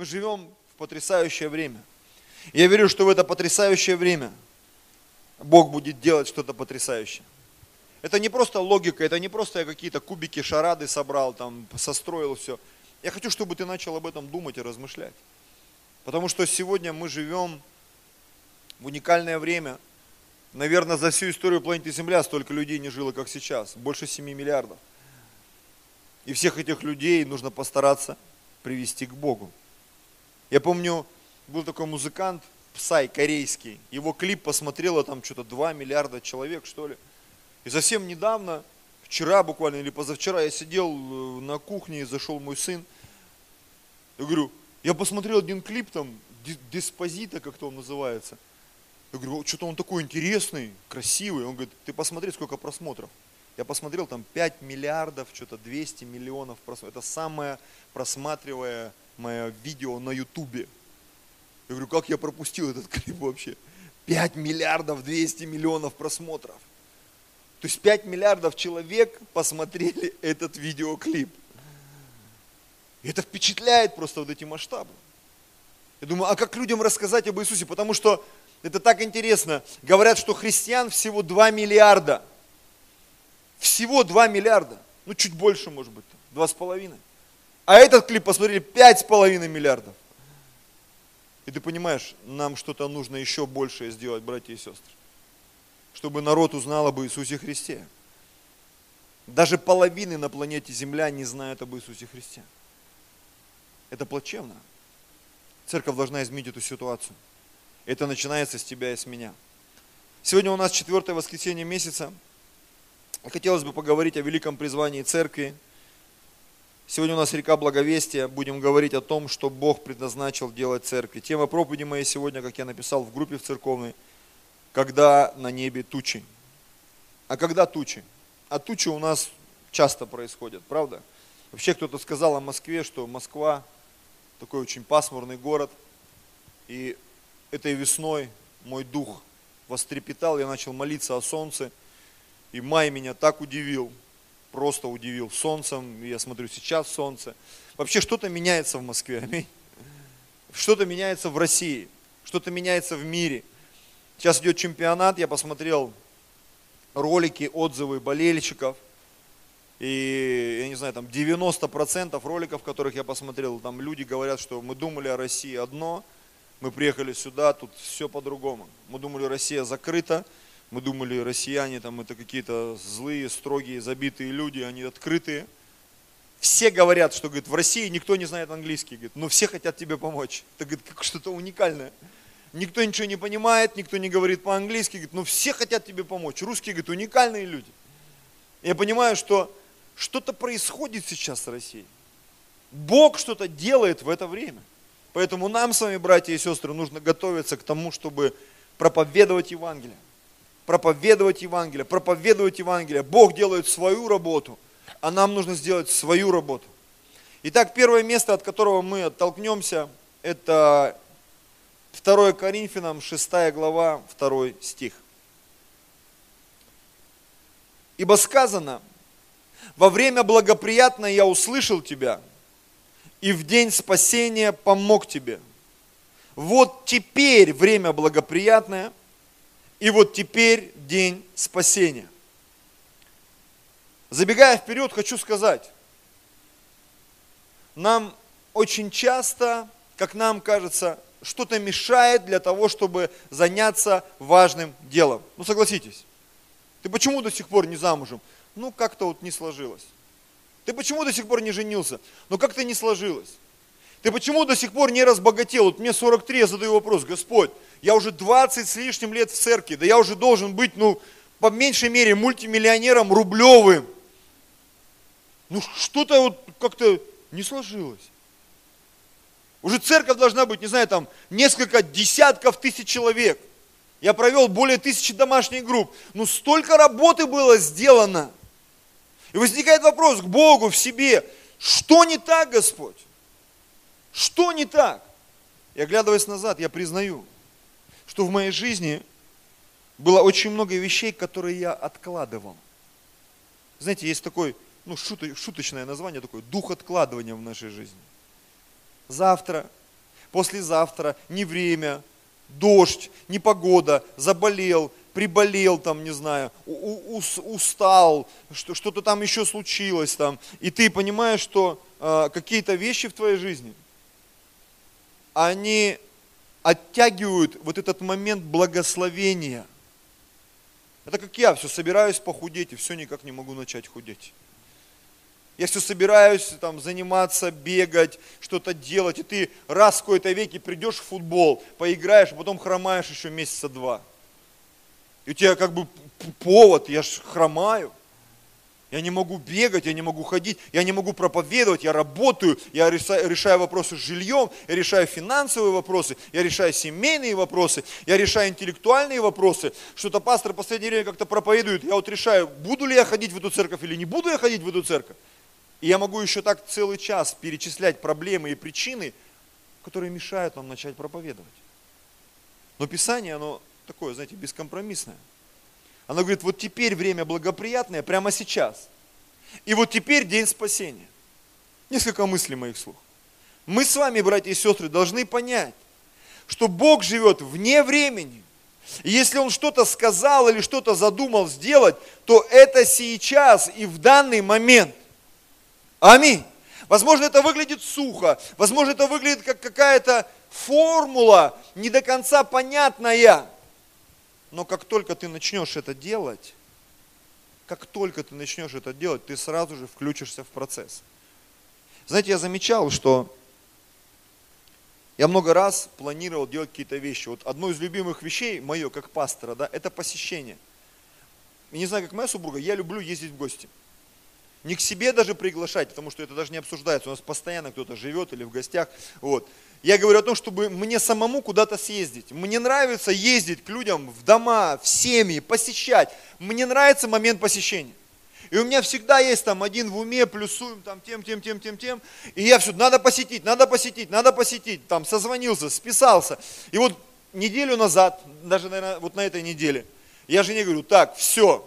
Мы живем в потрясающее время. Я верю, что в это потрясающее время Бог будет делать что-то потрясающее. Это не просто логика, это не просто я какие-то кубики, шарады собрал, там, состроил все. Я хочу, чтобы ты начал об этом думать и размышлять. Потому что сегодня мы живем в уникальное время. Наверное, за всю историю планеты Земля столько людей не жило, как сейчас. Больше 7 миллиардов. И всех этих людей нужно постараться привести к Богу. Я помню, был такой музыкант, Псай, корейский. Его клип посмотрело там что-то 2 миллиарда человек, что ли. И совсем недавно, вчера буквально или позавчера, я сидел э, на кухне, и зашел мой сын. Я говорю, я посмотрел один клип там, Диспозита, как-то он называется. Я говорю, что-то он такой интересный, красивый. Он говорит, ты посмотри, сколько просмотров. Я посмотрел, там 5 миллиардов, что-то 200 миллионов просмотров. Это самое просматриваемое видео на ютубе. Я говорю, как я пропустил этот клип вообще? 5 миллиардов 200 миллионов просмотров. То есть 5 миллиардов человек посмотрели этот видеоклип. И это впечатляет просто вот эти масштабы. Я думаю, а как людям рассказать об Иисусе? Потому что это так интересно. Говорят, что христиан всего 2 миллиарда. Всего 2 миллиарда. Ну, чуть больше, может быть, 2,5. А этот клип посмотрели 5,5 миллиардов. И ты понимаешь, нам что-то нужно еще большее сделать, братья и сестры. Чтобы народ узнал об Иисусе Христе. Даже половины на планете Земля не знают об Иисусе Христе. Это плачевно. Церковь должна изменить эту ситуацию. Это начинается с тебя и с меня. Сегодня у нас четвертое воскресенье месяца. Хотелось бы поговорить о великом призвании церкви. Сегодня у нас река Благовестия. Будем говорить о том, что Бог предназначил делать церкви. Тема проповеди моей сегодня, как я написал в группе в церковной, когда на небе тучи. А когда тучи? А тучи у нас часто происходят, правда? Вообще кто-то сказал о Москве, что Москва такой очень пасмурный город. И этой весной мой дух вострепетал, я начал молиться о солнце. И май меня так удивил, просто удивил солнцем. Я смотрю, сейчас солнце. Вообще что-то меняется в Москве, аминь. Что-то меняется в России, что-то меняется в мире. Сейчас идет чемпионат, я посмотрел ролики, отзывы болельщиков. И, я не знаю, там 90% роликов, которых я посмотрел, там люди говорят, что мы думали о России одно, мы приехали сюда, тут все по-другому. Мы думали, Россия закрыта, мы думали, россияне там это какие-то злые, строгие, забитые люди, они открытые. Все говорят, что говорит, в России никто не знает английский, говорит, но все хотят тебе помочь. Это говорит, как что-то уникальное. Никто ничего не понимает, никто не говорит по-английски, говорит, но все хотят тебе помочь. Русские, говорит, уникальные люди. Я понимаю, что что-то происходит сейчас с Россией. Бог что-то делает в это время. Поэтому нам с вами, братья и сестры, нужно готовиться к тому, чтобы проповедовать Евангелие проповедовать Евангелие, проповедовать Евангелие. Бог делает свою работу, а нам нужно сделать свою работу. Итак, первое место, от которого мы оттолкнемся, это 2 Коринфянам, 6 глава, 2 стих. Ибо сказано, во время благоприятное я услышал тебя, и в день спасения помог тебе. Вот теперь время благоприятное – и вот теперь день спасения. Забегая вперед, хочу сказать, нам очень часто, как нам кажется, что-то мешает для того, чтобы заняться важным делом. Ну согласитесь. Ты почему до сих пор не замужем? Ну как-то вот не сложилось. Ты почему до сих пор не женился? Ну как-то не сложилось. Ты почему до сих пор не разбогател? Вот мне 43, я задаю вопрос, Господь, я уже 20 с лишним лет в церкви, да я уже должен быть, ну, по меньшей мере, мультимиллионером рублевым. Ну, что-то вот как-то не сложилось. Уже церковь должна быть, не знаю, там, несколько десятков тысяч человек. Я провел более тысячи домашних групп. Ну, столько работы было сделано. И возникает вопрос к Богу в себе, что не так, Господь? Что не так? И оглядываясь назад, я признаю, что в моей жизни было очень много вещей, которые я откладывал. Знаете, есть такой, ну, шуточное название такое, дух откладывания в нашей жизни. Завтра, послезавтра, не время, дождь, непогода, заболел, приболел там, не знаю, устал, что-то там еще случилось там, и ты понимаешь, что э, какие-то вещи в твоей жизни, они оттягивают вот этот момент благословения. Это как я, все собираюсь похудеть и все никак не могу начать худеть. Я все собираюсь там заниматься, бегать, что-то делать, и ты раз в какой-то веке придешь в футбол, поиграешь, а потом хромаешь еще месяца два. И у тебя как бы повод, я ж хромаю. Я не могу бегать, я не могу ходить, я не могу проповедовать, я работаю, я решаю вопросы с жильем, я решаю финансовые вопросы, я решаю семейные вопросы, я решаю интеллектуальные вопросы. Что-то пастор в последнее время как-то проповедует, я вот решаю, буду ли я ходить в эту церковь или не буду я ходить в эту церковь. И я могу еще так целый час перечислять проблемы и причины, которые мешают нам начать проповедовать. Но Писание, оно такое, знаете, бескомпромиссное. Она говорит, вот теперь время благоприятное, прямо сейчас. И вот теперь день спасения. Несколько мыслей моих слух. Мы с вами, братья и сестры, должны понять, что Бог живет вне времени. И если Он что-то сказал или что-то задумал сделать, то это сейчас и в данный момент. Аминь. Возможно, это выглядит сухо, возможно, это выглядит как какая-то формула, не до конца понятная. Но как только ты начнешь это делать, как только ты начнешь это делать, ты сразу же включишься в процесс. Знаете, я замечал, что я много раз планировал делать какие-то вещи. Вот одно из любимых вещей мое, как пастора, да, это посещение. И не знаю, как моя супруга, я люблю ездить в гости. Не к себе даже приглашать, потому что это даже не обсуждается. У нас постоянно кто-то живет или в гостях. Вот. Я говорю о том, чтобы мне самому куда-то съездить. Мне нравится ездить к людям в дома, в семьи, посещать. Мне нравится момент посещения. И у меня всегда есть там один в уме, плюсуем там тем, тем, тем, тем, тем. И я все, надо посетить, надо посетить, надо посетить. Там созвонился, списался. И вот неделю назад, даже, наверное, вот на этой неделе, я жене говорю, так, все,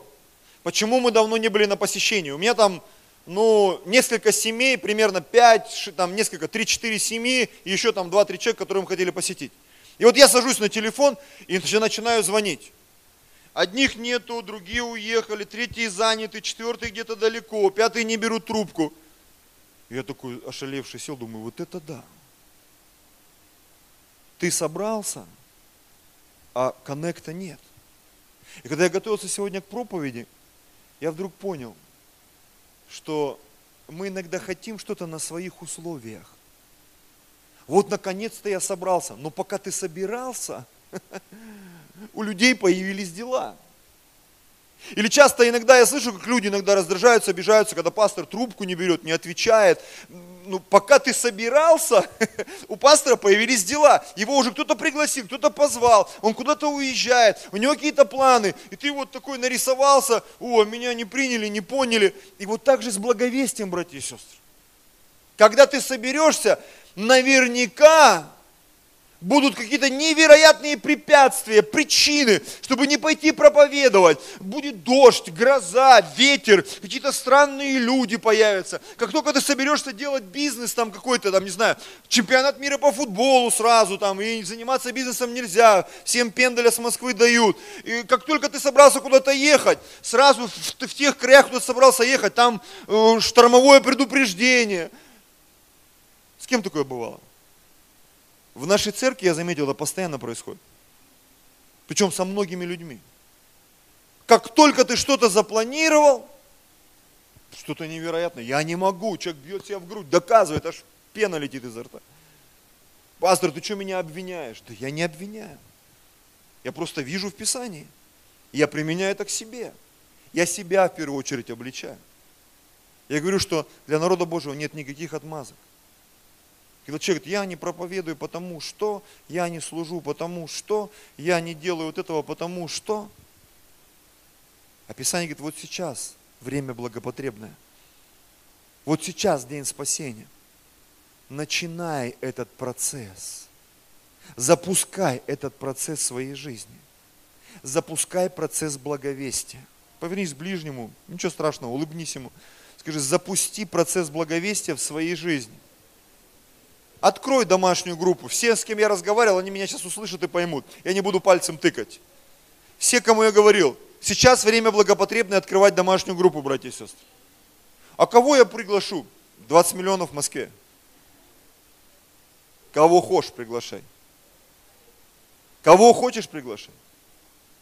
почему мы давно не были на посещении? У меня там ну, несколько семей, примерно 5, там несколько, 3-4 семьи, и еще там 2-3 человека, которые мы хотели посетить. И вот я сажусь на телефон и начинаю звонить. Одних нету, другие уехали, третьи заняты, четвертые где-то далеко, пятые не берут трубку. Я такой ошалевший сел, думаю, вот это да. Ты собрался, а коннекта нет. И когда я готовился сегодня к проповеди, я вдруг понял, что мы иногда хотим что-то на своих условиях. Вот наконец-то я собрался. Но пока ты собирался, у людей появились дела. Или часто иногда я слышу, как люди иногда раздражаются, обижаются, когда пастор трубку не берет, не отвечает. Ну, пока ты собирался, у пастора появились дела. Его уже кто-то пригласил, кто-то позвал, он куда-то уезжает, у него какие-то планы. И ты вот такой нарисовался, о, меня не приняли, не поняли. И вот так же с благовестием, братья и сестры. Когда ты соберешься, наверняка будут какие-то невероятные препятствия, причины, чтобы не пойти проповедовать. Будет дождь, гроза, ветер, какие-то странные люди появятся. Как только ты соберешься делать бизнес там какой-то, там, не знаю, чемпионат мира по футболу сразу там, и заниматься бизнесом нельзя, всем пендаля с Москвы дают. И как только ты собрался куда-то ехать, сразу в, в тех краях, куда собрался ехать, там э, штормовое предупреждение. С кем такое бывало? В нашей церкви, я заметил, это постоянно происходит. Причем со многими людьми. Как только ты что-то запланировал, что-то невероятное, я не могу, человек бьет себя в грудь, доказывает, аж пена летит изо рта. Пастор, ты что меня обвиняешь? Да я не обвиняю. Я просто вижу в Писании. Я применяю это к себе. Я себя в первую очередь обличаю. Я говорю, что для народа Божьего нет никаких отмазок. Когда человек говорит, я не проповедую потому что, я не служу потому что, я не делаю вот этого потому что. Описание говорит, вот сейчас время благопотребное. Вот сейчас день спасения. Начинай этот процесс. Запускай этот процесс своей жизни. Запускай процесс благовестия. Повернись к ближнему, ничего страшного, улыбнись ему. Скажи, запусти процесс благовестия в своей жизни. Открой домашнюю группу. Все, с кем я разговаривал, они меня сейчас услышат и поймут. Я не буду пальцем тыкать. Все, кому я говорил, сейчас время благопотребное открывать домашнюю группу, братья и сестры. А кого я приглашу? 20 миллионов в Москве. Кого хочешь, приглашай. Кого хочешь, приглашай.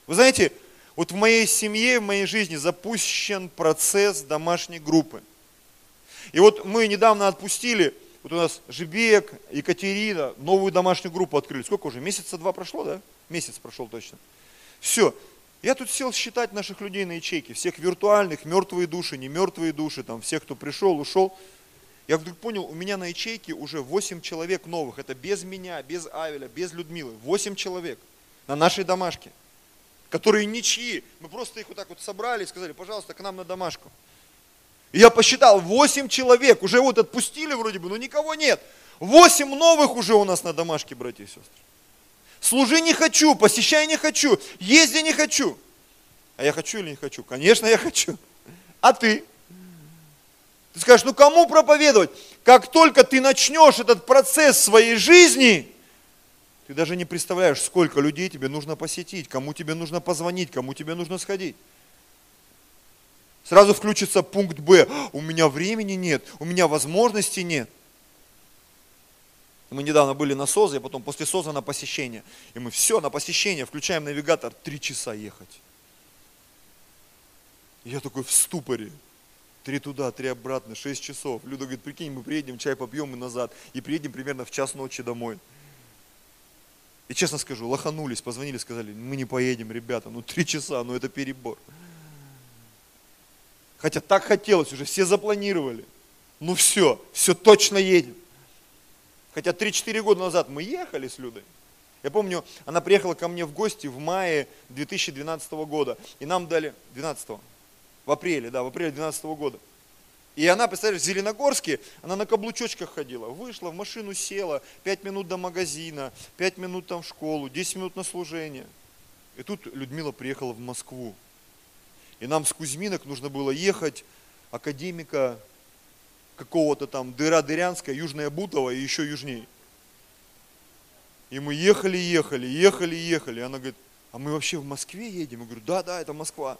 Вы знаете, вот в моей семье, в моей жизни запущен процесс домашней группы. И вот мы недавно отпустили, вот у нас Жибек, Екатерина, новую домашнюю группу открыли. Сколько уже? Месяца два прошло, да? Месяц прошел точно. Все. Я тут сел считать наших людей на ячейке, всех виртуальных, мертвые души, не мертвые души, там, всех, кто пришел, ушел. Я вдруг понял, у меня на ячейке уже 8 человек новых. Это без меня, без Авеля, без Людмилы. 8 человек на нашей домашке, которые ничьи. Мы просто их вот так вот собрали и сказали, пожалуйста, к нам на домашку. И я посчитал, 8 человек, уже вот отпустили вроде бы, но никого нет. 8 новых уже у нас на домашке, братья и сестры. Служи не хочу, посещай не хочу, езди не хочу. А я хочу или не хочу? Конечно, я хочу. А ты? Ты скажешь, ну кому проповедовать? Как только ты начнешь этот процесс своей жизни, ты даже не представляешь, сколько людей тебе нужно посетить, кому тебе нужно позвонить, кому тебе нужно сходить. Сразу включится пункт Б. У меня времени нет, у меня возможности нет. Мы недавно были на СОЗе, а потом после СОЗа на посещение. И мы все, на посещение, включаем навигатор, три часа ехать. И я такой в ступоре. Три туда, три обратно, шесть часов. Люда говорит, прикинь, мы приедем, чай попьем и назад. И приедем примерно в час ночи домой. И честно скажу, лоханулись, позвонили, сказали, мы не поедем, ребята, ну три часа, ну это перебор. Хотя так хотелось уже, все запланировали. Ну все, все точно едем. Хотя 3-4 года назад мы ехали с Людой. Я помню, она приехала ко мне в гости в мае 2012 года. И нам дали, 12 в апреле, да, в апреле 2012 года. И она, представляешь, в Зеленогорске, она на каблучочках ходила, вышла, в машину села, 5 минут до магазина, 5 минут там в школу, 10 минут на служение. И тут Людмила приехала в Москву. И нам с Кузьминок нужно было ехать, академика какого-то там дыра-дырянская, Южная Бутова и еще южнее. И мы ехали, ехали, ехали, ехали. Она говорит, а мы вообще в Москве едем? Я говорю, да, да, это Москва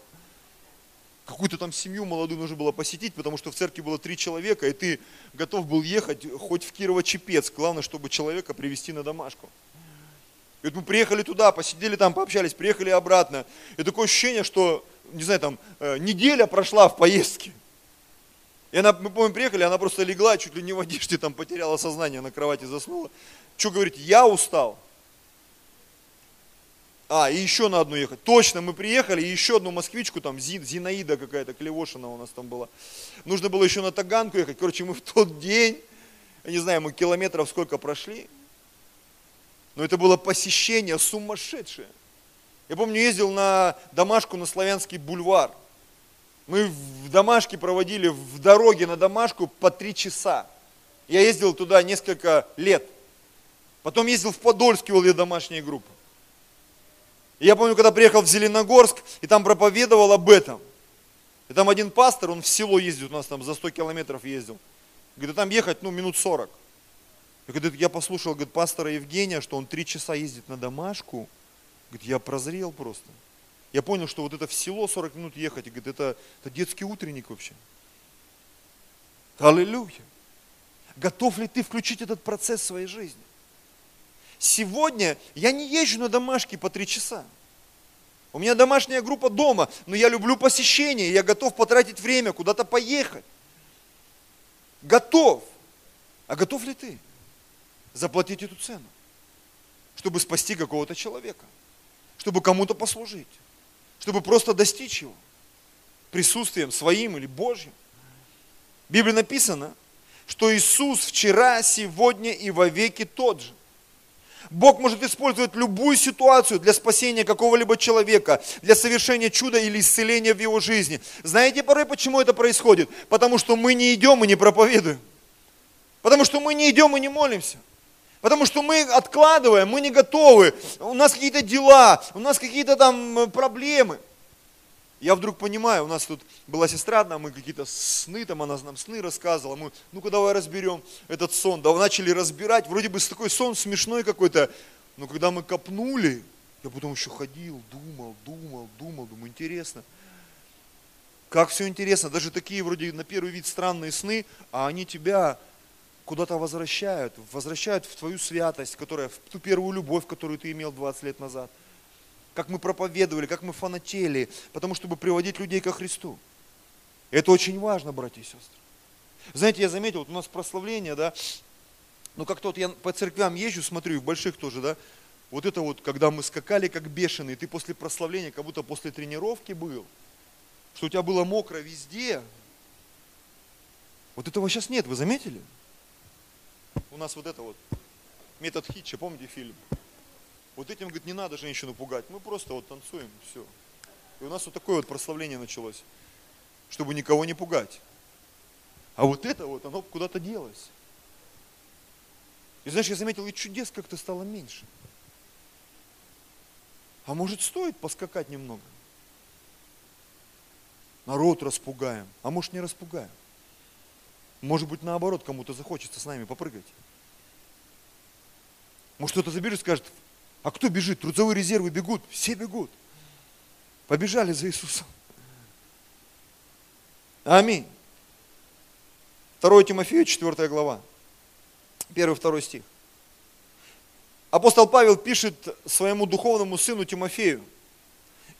какую-то там семью молодую нужно было посетить, потому что в церкви было три человека, и ты готов был ехать хоть в Кирово-Чепец, главное, чтобы человека привести на домашку. И вот мы приехали туда, посидели там, пообщались, приехали обратно. И такое ощущение, что, не знаю, там, э, неделя прошла в поездке. И она, мы, помню, приехали, она просто легла, чуть ли не в одежде, там потеряла сознание, на кровати заснула. Что говорить, я устал. А, и еще на одну ехать. Точно, мы приехали, и еще одну москвичку, там Зинаида какая-то, Клевошина у нас там была. Нужно было еще на Таганку ехать. Короче, мы в тот день, я не знаю, мы километров сколько прошли, но это было посещение сумасшедшее. Я помню, ездил на домашку на Славянский бульвар. Мы в домашке проводили в дороге на домашку по три часа. Я ездил туда несколько лет. Потом ездил в Подольск, вел домашние группы. И я помню, когда приехал в Зеленогорск, и там проповедовал об этом. И там один пастор, он в село ездит, у нас там за 100 километров ездил. Говорит, там ехать, ну, минут 40. И говорит, я послушал, говорит, пастора Евгения, что он три часа ездит на домашку. Говорит, я прозрел просто. Я понял, что вот это в село 40 минут ехать, говорит, это, это детский утренник вообще. Аллилуйя. Готов ли ты включить этот процесс в своей жизни? Сегодня я не езжу на домашки по три часа. У меня домашняя группа дома, но я люблю посещение, я готов потратить время, куда-то поехать. Готов. А готов ли ты заплатить эту цену, чтобы спасти какого-то человека, чтобы кому-то послужить, чтобы просто достичь его присутствием своим или Божьим? В Библии написано, что Иисус вчера, сегодня и вовеки тот же. Бог может использовать любую ситуацию для спасения какого-либо человека, для совершения чуда или исцеления в его жизни. Знаете порой, почему это происходит? Потому что мы не идем и не проповедуем. Потому что мы не идем и не молимся. Потому что мы откладываем, мы не готовы, у нас какие-то дела, у нас какие-то там проблемы. Я вдруг понимаю, у нас тут была сестра одна, мы какие-то сны, там она нам сны рассказывала, мы, ну-ка давай разберем этот сон. Да, начали разбирать, вроде бы такой сон смешной какой-то, но когда мы копнули, я потом еще ходил, думал, думал, думал, думаю, интересно. Как все интересно, даже такие вроде на первый вид странные сны, а они тебя куда-то возвращают, возвращают в твою святость, которая, в ту первую любовь, которую ты имел 20 лет назад как мы проповедовали, как мы фанатели, потому чтобы приводить людей ко Христу. Это очень важно, братья и сестры. Знаете, я заметил, вот у нас прославление, да, ну как тот, я по церквям езжу, смотрю, и в больших тоже, да, вот это вот, когда мы скакали как бешеные, ты после прославления, как будто после тренировки был, что у тебя было мокро везде. Вот этого сейчас нет, вы заметили? У нас вот это вот, метод Хитча, помните фильм? Вот этим, говорит, не надо женщину пугать, мы просто вот танцуем, все. И у нас вот такое вот прославление началось, чтобы никого не пугать. А вот это вот, оно куда-то делось. И знаешь, я заметил, и чудес как-то стало меньше. А может стоит поскакать немного? Народ распугаем, а может не распугаем. Может быть наоборот, кому-то захочется с нами попрыгать. Может кто-то забежит и скажет, а кто бежит? Трудовые резервы бегут, все бегут. Побежали за Иисусом. Аминь. 2 Тимофею, 4 глава, 1-2 стих. Апостол Павел пишет своему духовному сыну Тимофею,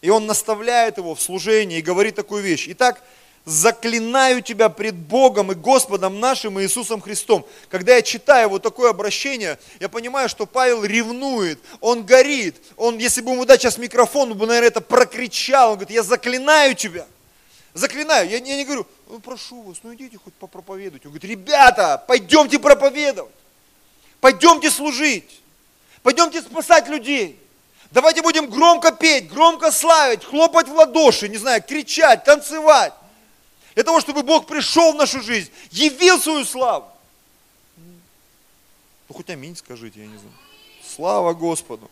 и он наставляет его в служении и говорит такую вещь. Итак, заклинаю тебя пред Богом и Господом нашим Иисусом Христом. Когда я читаю вот такое обращение, я понимаю, что Павел ревнует, он горит. Он, если бы ему дать сейчас микрофон, он бы, наверное, это прокричал. Он говорит, я заклинаю тебя. Заклинаю. Я, я не говорю, ну прошу вас, ну идите хоть попроповедуйте. Он говорит, ребята, пойдемте проповедовать. Пойдемте служить. Пойдемте спасать людей. Давайте будем громко петь, громко славить, хлопать в ладоши, не знаю, кричать, танцевать. Для того, чтобы Бог пришел в нашу жизнь, явил свою славу. Ну хоть аминь скажите, я не знаю. Слава Господу.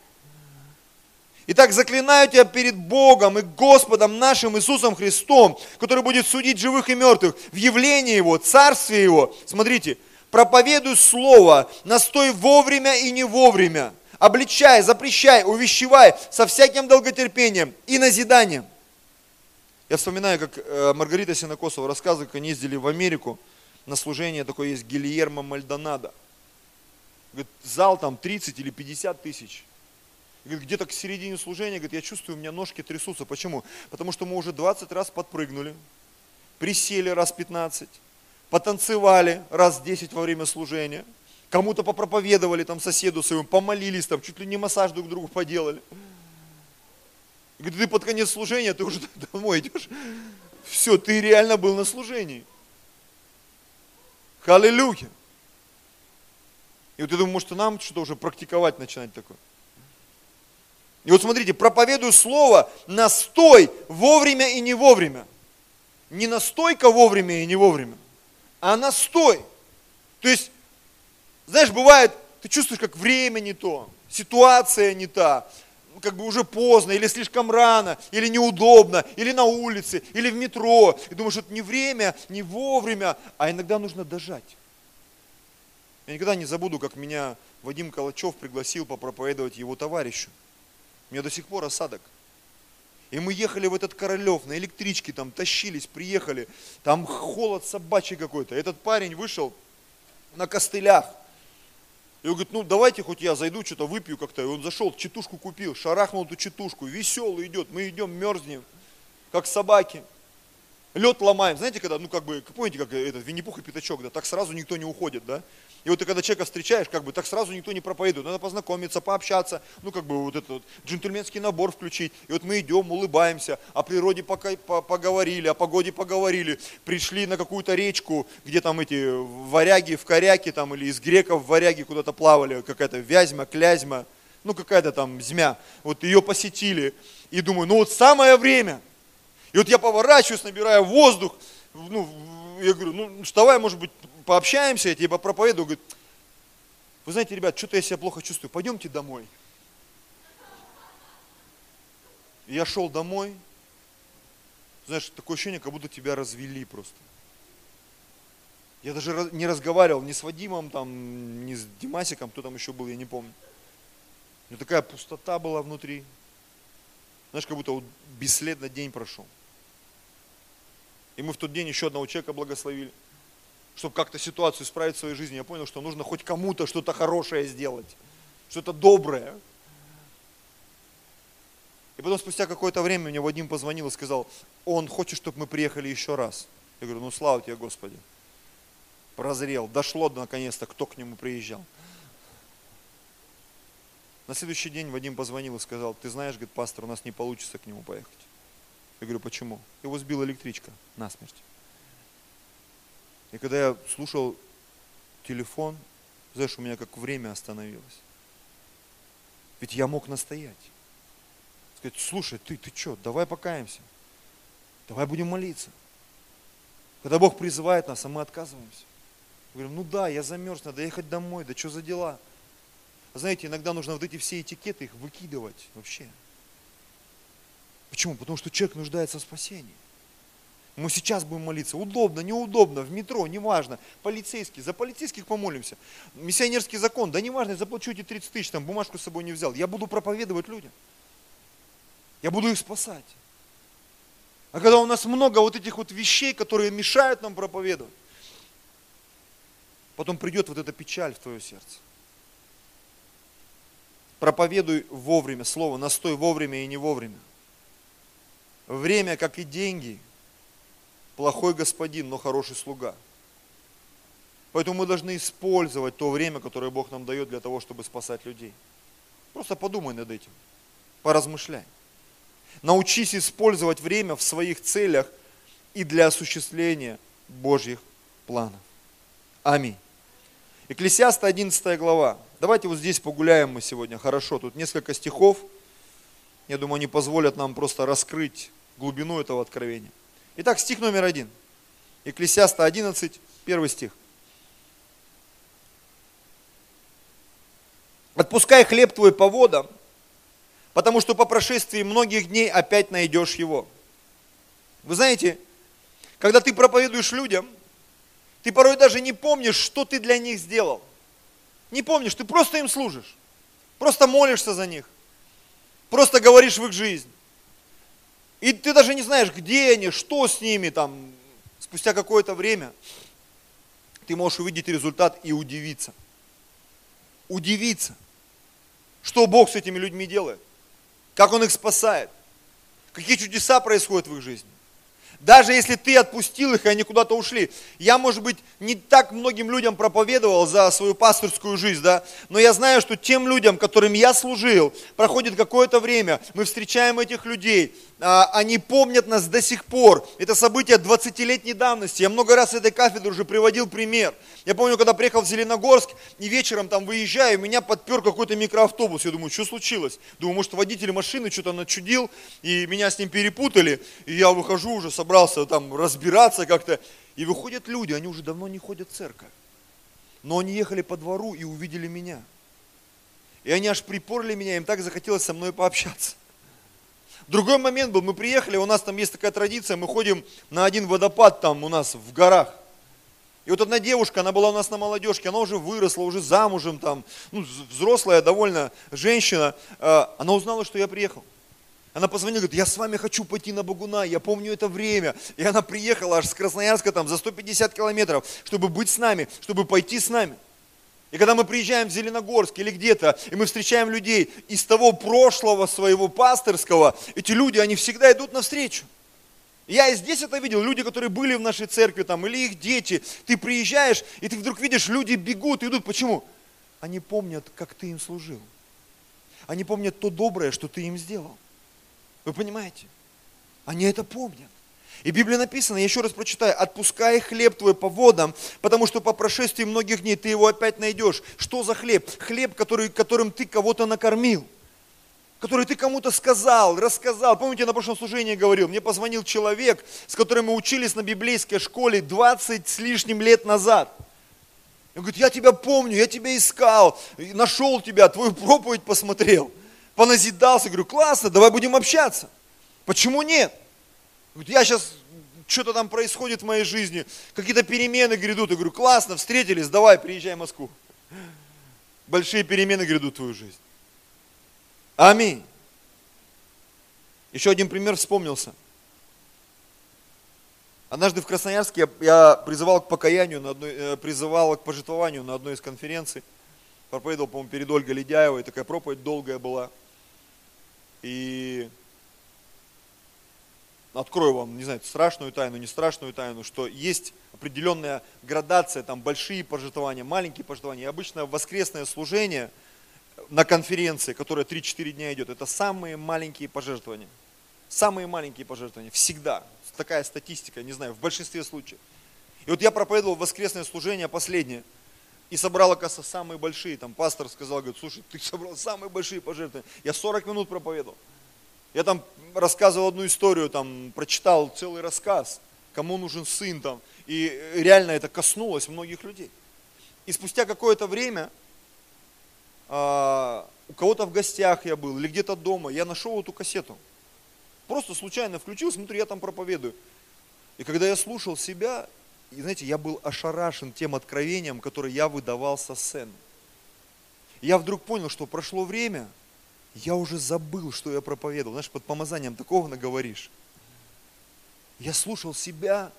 Итак, заклинаю тебя перед Богом и Господом нашим Иисусом Христом, который будет судить живых и мертвых в явлении Его, Царстве Его. Смотрите, проповедуй Слово, настой вовремя и не вовремя, обличай, запрещай, увещевай со всяким долготерпением и назиданием. Я вспоминаю, как э, Маргарита Синокосова рассказывает, как они ездили в Америку на служение, такое есть Гильермо Мальдонадо. Говорит, зал там 30 или 50 тысяч. Говорит, где-то к середине служения, говорит, я чувствую, у меня ножки трясутся. Почему? Потому что мы уже 20 раз подпрыгнули, присели раз 15, потанцевали раз 10 во время служения, кому-то попроповедовали там соседу своему, помолились там, чуть ли не массаж друг другу поделали. И говорит, ты под конец служения, ты уже домой идешь. Все, ты реально был на служении. Аллилуйя. И вот я думаю, может, нам что-то уже практиковать начинать такое. И вот смотрите, проповедую слово настой вовремя и не вовремя. Не настойка вовремя и не вовремя, а настой. То есть, знаешь, бывает, ты чувствуешь, как время не то, ситуация не та, как бы уже поздно, или слишком рано, или неудобно, или на улице, или в метро. И думаешь, это не время, не вовремя, а иногда нужно дожать. Я никогда не забуду, как меня Вадим Калачев пригласил попроповедовать его товарищу. У меня до сих пор осадок. И мы ехали в этот Королев, на электричке там тащились, приехали, там холод собачий какой-то. Этот парень вышел на костылях, и он говорит, ну давайте хоть я зайду, что-то выпью как-то. И он зашел, читушку купил, шарахнул эту читушку, веселый идет, мы идем, мерзнем, как собаки. Лед ломаем, знаете, когда, ну как бы, помните, как этот Винни-Пух и Пятачок, да, так сразу никто не уходит, да? И вот ты когда человека встречаешь, как бы так сразу никто не проповедует, надо познакомиться, пообщаться, ну как бы вот этот вот джентльменский набор включить. И вот мы идем, улыбаемся, о природе пока, по, поговорили, о погоде поговорили, пришли на какую-то речку, где там эти варяги в коряке там или из греков варяги куда-то плавали, какая-то вязьма, клязьма, ну какая-то там змя. Вот ее посетили и думаю, ну вот самое время. И вот я поворачиваюсь, набираю воздух, ну, я говорю, ну вставай, может быть, пообщаемся, я тебе проповедую, говорит, вы знаете, ребят, что-то я себя плохо чувствую, пойдемте домой. Я шел домой, знаешь, такое ощущение, как будто тебя развели просто. Я даже не разговаривал ни с Вадимом, там, ни с Димасиком, кто там еще был, я не помню. Меня такая пустота была внутри. Знаешь, как будто вот бесследно день прошел. И мы в тот день еще одного человека благословили, чтобы как-то ситуацию исправить в своей жизни. Я понял, что нужно хоть кому-то что-то хорошее сделать, что-то доброе. И потом спустя какое-то время мне Вадим позвонил и сказал, он хочет, чтобы мы приехали еще раз. Я говорю, ну слава тебе, Господи. Прозрел, дошло наконец-то, кто к нему приезжал. На следующий день Вадим позвонил и сказал, ты знаешь, говорит, пастор, у нас не получится к нему поехать. Я говорю, почему? Его сбила электричка насмерть. И когда я слушал телефон, знаешь, у меня как время остановилось. Ведь я мог настоять сказать, слушай, ты, ты что, давай покаемся, давай будем молиться. Когда Бог призывает нас, а мы отказываемся. Говорим, ну да, я замерз, надо ехать домой, да что за дела? Знаете, иногда нужно вот эти все этикеты, их выкидывать вообще. Почему? Потому что человек нуждается в спасении. Мы сейчас будем молиться. Удобно, неудобно, в метро, неважно. Полицейский, за полицейских помолимся. Миссионерский закон, да неважно, я заплачу эти 30 тысяч, там бумажку с собой не взял. Я буду проповедовать людям. Я буду их спасать. А когда у нас много вот этих вот вещей, которые мешают нам проповедовать, потом придет вот эта печаль в твое сердце. Проповедуй вовремя, слово, настой вовремя и не вовремя. Время, как и деньги, плохой господин, но хороший слуга. Поэтому мы должны использовать то время, которое Бог нам дает для того, чтобы спасать людей. Просто подумай над этим, поразмышляй. Научись использовать время в своих целях и для осуществления Божьих планов. Аминь. Экклесиаста 11 глава. Давайте вот здесь погуляем мы сегодня. Хорошо, тут несколько стихов. Я думаю, они позволят нам просто раскрыть глубину этого откровения. Итак, стих номер один. Экклесиаста 11, первый стих. Отпускай хлеб твой по водам, потому что по прошествии многих дней опять найдешь его. Вы знаете, когда ты проповедуешь людям, ты порой даже не помнишь, что ты для них сделал. Не помнишь, ты просто им служишь, просто молишься за них, просто говоришь в их жизнь. И ты даже не знаешь, где они, что с ними там. Спустя какое-то время ты можешь увидеть результат и удивиться. Удивиться, что Бог с этими людьми делает как Он их спасает, какие чудеса происходят в их жизни. Даже если ты отпустил их, и они куда-то ушли. Я, может быть, не так многим людям проповедовал за свою пасторскую жизнь, да, но я знаю, что тем людям, которым я служил, проходит какое-то время, мы встречаем этих людей, а, они помнят нас до сих пор. Это событие 20-летней давности. Я много раз с этой кафедры уже приводил пример. Я помню, когда приехал в Зеленогорск, и вечером там выезжаю, меня подпер какой-то микроавтобус. Я думаю, что случилось? Думаю, может, водитель машины что-то начудил, и меня с ним перепутали. И я выхожу уже, собрался там разбираться как-то. И выходят люди, они уже давно не ходят в церковь. Но они ехали по двору и увидели меня. И они аж припорли меня, им так захотелось со мной пообщаться. Другой момент был, мы приехали, у нас там есть такая традиция, мы ходим на один водопад там у нас в горах. И вот одна девушка, она была у нас на молодежке, она уже выросла, уже замужем там, ну, взрослая довольно женщина, а, она узнала, что я приехал. Она позвонила, говорит, я с вами хочу пойти на Багуна, я помню это время. И она приехала аж с Красноярска там за 150 километров, чтобы быть с нами, чтобы пойти с нами. И когда мы приезжаем в Зеленогорск или где-то, и мы встречаем людей из того прошлого своего пасторского, эти люди, они всегда идут навстречу. Я и здесь это видел, люди, которые были в нашей церкви, там, или их дети. Ты приезжаешь, и ты вдруг видишь, люди бегут, идут. Почему? Они помнят, как ты им служил. Они помнят то доброе, что ты им сделал. Вы понимаете? Они это помнят. И в Библии написано, я еще раз прочитаю, отпускай хлеб твой по водам, потому что по прошествии многих дней ты его опять найдешь. Что за хлеб? Хлеб, который, которым ты кого-то накормил который ты кому-то сказал, рассказал. Помните, я на прошлом служении говорил, мне позвонил человек, с которым мы учились на библейской школе 20 с лишним лет назад. Он говорит, я тебя помню, я тебя искал, нашел тебя, твою проповедь посмотрел, поназидался. Говорю, классно, давай будем общаться. Почему нет? Я сейчас, что-то там происходит в моей жизни, какие-то перемены грядут. Я говорю, классно, встретились, давай, приезжай в Москву. Большие перемены грядут в твою жизнь. Аминь. Еще один пример вспомнился. Однажды в Красноярске я, я призывал к покаянию, на одной, э, призывал к пожертвованию на одной из конференций. Проповедовал, по-моему, перед Ольгой Ледяевой, такая проповедь долгая была. И открою вам, не знаю, страшную тайну, не страшную тайну, что есть определенная градация, там большие пожертвования, маленькие пожертвования. И обычно воскресное служение на конференции, которая 3-4 дня идет, это самые маленькие пожертвования. Самые маленькие пожертвования, всегда. Такая статистика, не знаю, в большинстве случаев. И вот я проповедовал воскресное служение последнее, и собрал, оказывается, самые большие. Там пастор сказал, говорит, слушай, ты собрал самые большие пожертвования. Я 40 минут проповедовал. Я там рассказывал одну историю, там прочитал целый рассказ, кому нужен сын там. И реально это коснулось многих людей. И спустя какое-то время а, у кого-то в гостях я был или где-то дома, я нашел эту кассету. Просто случайно включил, смотрю, я там проповедую. И когда я слушал себя, и знаете, я был ошарашен тем откровением, которое я выдавал со сцены. Я вдруг понял, что прошло время, я уже забыл, что я проповедовал. Знаешь, под помазанием такого наговоришь. Я слушал себя,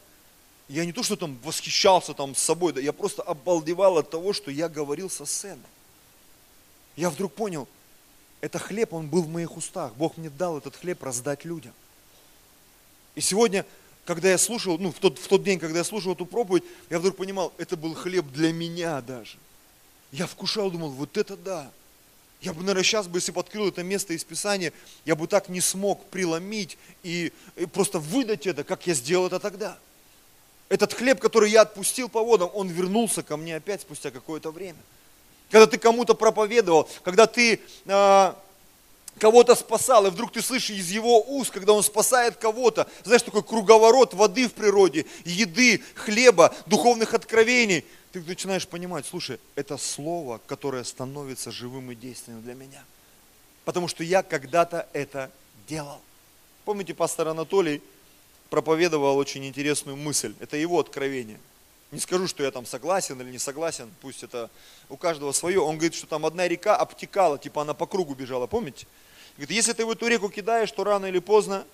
я не то, что там восхищался там с собой, да, я просто обалдевал от того, что я говорил со сцены. Я вдруг понял, это хлеб, он был в моих устах. Бог мне дал этот хлеб раздать людям. И сегодня, когда я слушал, ну, в тот, в тот день, когда я слушал эту проповедь, я вдруг понимал, это был хлеб для меня даже. Я вкушал, думал, вот это да. Я бы, наверное, сейчас бы, если бы открыл это место из Писания, я бы так не смог преломить и, и просто выдать это, как я сделал это тогда. Этот хлеб, который я отпустил по водам, он вернулся ко мне опять спустя какое-то время когда ты кому-то проповедовал, когда ты э, кого-то спасал, и вдруг ты слышишь из его уст, когда он спасает кого-то, знаешь, такой круговорот воды в природе, еды, хлеба, духовных откровений, ты начинаешь понимать, слушай, это слово, которое становится живым и действенным для меня. Потому что я когда-то это делал. Помните, пастор Анатолий проповедовал очень интересную мысль. Это его откровение – не скажу, что я там согласен или не согласен, пусть это у каждого свое. Он говорит, что там одна река обтекала, типа она по кругу бежала, помните? Говорит, если ты в эту реку кидаешь, то рано или поздно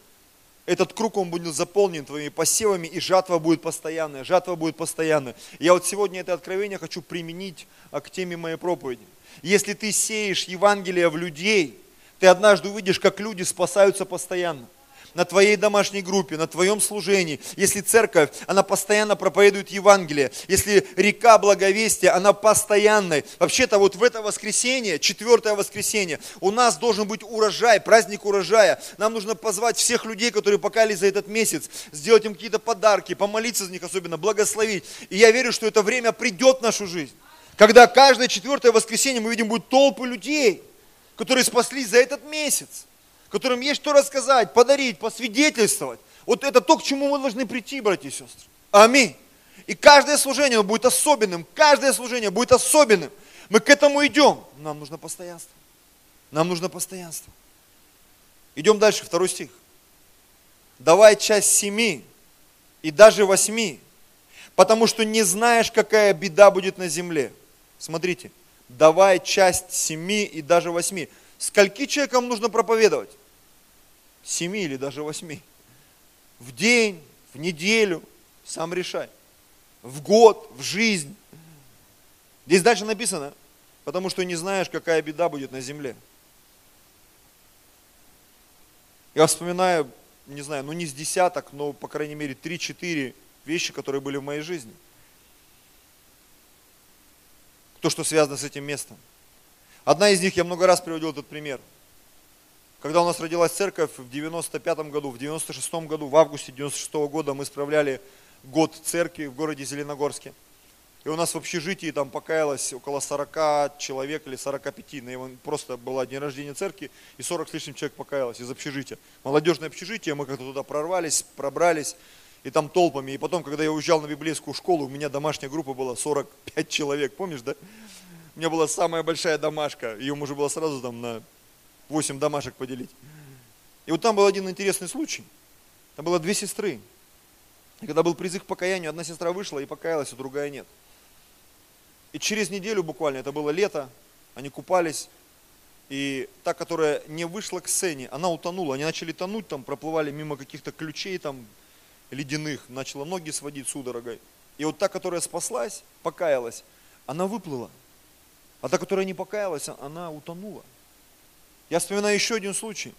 этот круг, он будет заполнен твоими посевами, и жатва будет постоянная, жатва будет постоянная. Я вот сегодня это откровение хочу применить а, к теме моей проповеди. Если ты сеешь Евангелие в людей, ты однажды увидишь, как люди спасаются постоянно на твоей домашней группе, на твоем служении, если церковь, она постоянно проповедует Евангелие, если река благовестия, она постоянная. Вообще-то вот в это воскресенье, четвертое воскресенье, у нас должен быть урожай, праздник урожая. Нам нужно позвать всех людей, которые покались за этот месяц, сделать им какие-то подарки, помолиться за них особенно, благословить. И я верю, что это время придет в нашу жизнь. Когда каждое четвертое воскресенье мы видим будет толпы людей, которые спаслись за этот месяц которым есть что рассказать, подарить, посвидетельствовать. Вот это то, к чему мы должны прийти, братья и сестры. Аминь. И каждое служение будет особенным, каждое служение будет особенным. Мы к этому идем. Нам нужно постоянство. Нам нужно постоянство. Идем дальше, второй стих. Давай часть семи и даже восьми, потому что не знаешь, какая беда будет на земле. Смотрите, давай часть семи и даже восьми. Скольки человекам нужно проповедовать? Семи или даже восьми. В день, в неделю, сам решай. В год, в жизнь. Здесь дальше написано, потому что не знаешь, какая беда будет на земле. Я вспоминаю, не знаю, ну не с десяток, но по крайней мере три-четыре вещи, которые были в моей жизни. То, что связано с этим местом. Одна из них, я много раз приводил этот пример. Когда у нас родилась церковь в 95 году, в 96 году, в августе 96 года мы справляли год церкви в городе Зеленогорске. И у нас в общежитии там покаялось около 40 человек или 45. На его просто было день рождения церкви, и 40 с лишним человек покаялось из общежития. Молодежное общежитие, мы как-то туда прорвались, пробрались, и там толпами. И потом, когда я уезжал на библейскую школу, у меня домашняя группа была 45 человек, помнишь, да? У меня была самая большая домашка, ее можно было сразу там на 8 домашек поделить. И вот там был один интересный случай. Там было две сестры. И когда был призыв к покаянию, одна сестра вышла и покаялась, а другая нет. И через неделю буквально, это было лето, они купались, и та, которая не вышла к сцене, она утонула. Они начали тонуть, там проплывали мимо каких-то ключей там ледяных, начала ноги сводить судорогой. И вот та, которая спаслась, покаялась, она выплыла. А та, которая не покаялась, она утонула. Я вспоминаю еще один случай.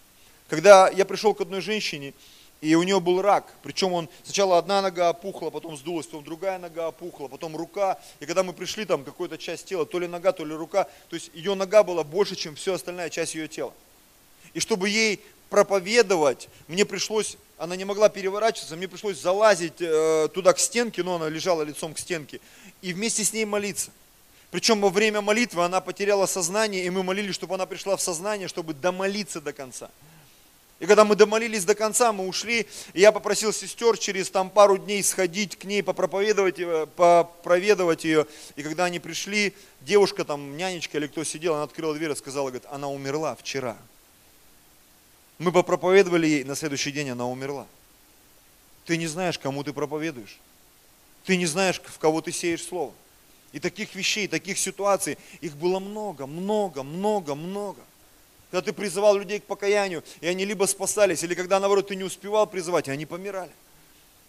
Когда я пришел к одной женщине, и у нее был рак. Причем он сначала одна нога опухла, потом сдулась, потом другая нога опухла, потом рука. И когда мы пришли, там какая-то часть тела, то ли нога, то ли рука, то есть ее нога была больше, чем все остальная часть ее тела. И чтобы ей проповедовать, мне пришлось, она не могла переворачиваться, мне пришлось залазить э, туда к стенке, но она лежала лицом к стенке, и вместе с ней молиться. Причем во время молитвы она потеряла сознание, и мы молились, чтобы она пришла в сознание, чтобы домолиться до конца. И когда мы домолились до конца, мы ушли, и я попросил сестер через там пару дней сходить к ней, попроповедовать, попроведовать ее. И когда они пришли, девушка там, нянечка или кто сидел, она открыла дверь и сказала, говорит, она умерла вчера. Мы попроповедовали ей, на следующий день она умерла. Ты не знаешь, кому ты проповедуешь. Ты не знаешь, в кого ты сеешь слово. И таких вещей, таких ситуаций, их было много, много, много, много. Когда ты призывал людей к покаянию, и они либо спасались, или когда, наоборот, ты не успевал призывать, и они помирали.